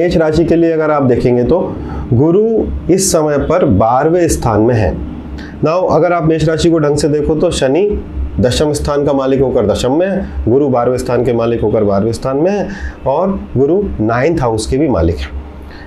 मेष राशि के लिए अगर आप देखेंगे तो गुरु इस समय पर बारहवें स्थान में है। नाउ, अगर आप मेष राशि को ढंग से देखो तो शनि दशम स्थान का मालिक होकर दशम में है, गुरु बारहवें स्थान के मालिक होकर बारहवें स्थान में है और गुरु नाइन्थ हाउस के भी मालिक है।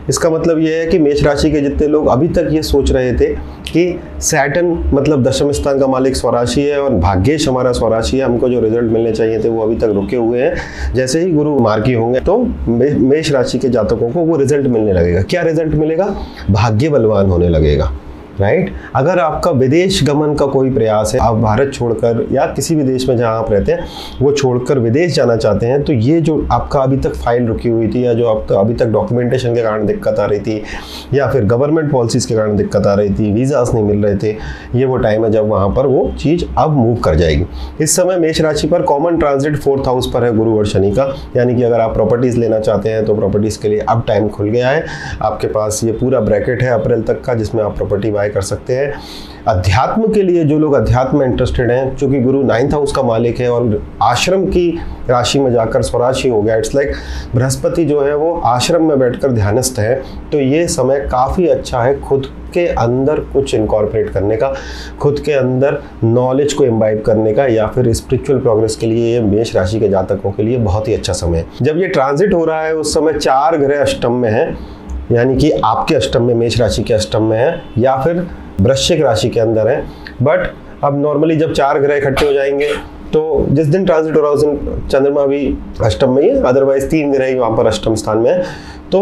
इसका मतलब यह है कि मेष राशि के जितने लोग अभी तक ये सोच रहे थे कि सैटन मतलब दशम स्थान का मालिक स्वराशी है और भाग्यश हमारा स्वराशी है। हमको जो रिज़ल्ट मिलने चाहिए थे वो अभी तक रुके हुए हैं। जैसे ही गुरु मार्गी होंगे तो मेष राशि के जातकों को वो रिज़ल्ट मिलने लगेगा। क्या रिज़ल्ट मिलेगा? भाग्य बलवान होने लगेगा। राइट अगर आपका विदेश गमन का कोई प्रयास है, आप भारत छोड़कर या किसी भी देश में जहाँ आप रहते हैं, वो छोड़कर विदेश जाना चाहते हैं तो ये जो आपका अभी तक फ़ाइल रुकी हुई थी या जो आपका अभी तक डॉक्यूमेंटेशन के कारण दिक्कत आ रही थी, या फिर गवर्नमेंट पॉलिसीज़ के कारण दिक्कत आ रही थी वीज़ास नहीं मिल रहे थे, ये वो टाइम है जब वहाँ पर वो चीज़ अब मूव कर जाएगी। इस समय मेष राशि पर कॉमन ट्रांजिट फोर्थ हाउस पर है गुरु और शनि का, यानी कि अगर आप प्रॉपर्टीज़ लेना चाहते हैं तो प्रॉपर्टीज़ के लिए अब टाइम खुल गया है। आपके पास ये पूरा ब्रैकेट है अप्रैल तक का, जिसमें आप प्रॉपर्टी बाय कर सकते हैं। अध्यात्म के लिए जो लोग अध्यात्म में इंटरेस्टेड हैं क्योंकि गुरु नाइन्थ हाउस का मालिक है और आश्रम की राशि में जाकर स्वराशि हो गया इट्स लाइक बृहस्पति जो है वो आश्रम में बैठकर ध्यानस्थ है। तो ये समय काफ़ी अच्छा है खुद के अंदर कुछ इनकॉर्पोरेट करने का, खुद के अंदर नॉलेज को इम्बाइब करने का या फिर स्पिरिचुअल प्रोग्रेस के लिए ये मेष राशि के जातकों के लिए बहुत ही अच्छा समय है। जब ये ट्रांजिट हो रहा है, उस समय चार ग्रह अष्टम में है। यानी कि आपके अष्टम में, मेष राशि के अष्टम में है, या फिर वृश्चिक राशि के अंदर है। बट अब नॉर्मली जब चार ग्रह इकट्ठे हो जाएँगे तो जिस दिन ट्रांजिट हो रहा है, उस दिन चंद्रमा भी अष्टम में ही है अदरवाइज़ तीन ग्रह ही वहाँ पर अष्टम स्थान में है। तो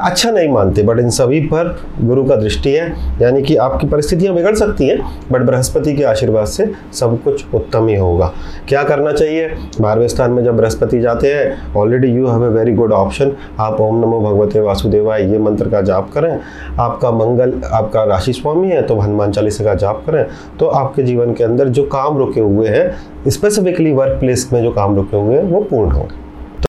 अच्छा नहीं मानते बट इन सभी पर गुरु का दृष्टि है, यानी कि आपकी परिस्थितियाँ बिगड़ सकती हैं बट बृहस्पति के आशीर्वाद से सब कुछ उत्तम ही होगा। क्या करना चाहिए? बारहवें स्थान में जब बृहस्पति जाते हैं already you have a very good option आप ओम नमो भगवते वासुदेवाय, ये मंत्र का जाप करें। आपका मंगल, आपका राशि स्वामी है तो हनुमान चालीसा का जाप करें। तो आपके जीवन के अंदर जो काम रुके हुए हैं स्पेसिफिकली वर्क प्लेस में जो काम रुके हुए हैं, वो पूर्ण होंगे।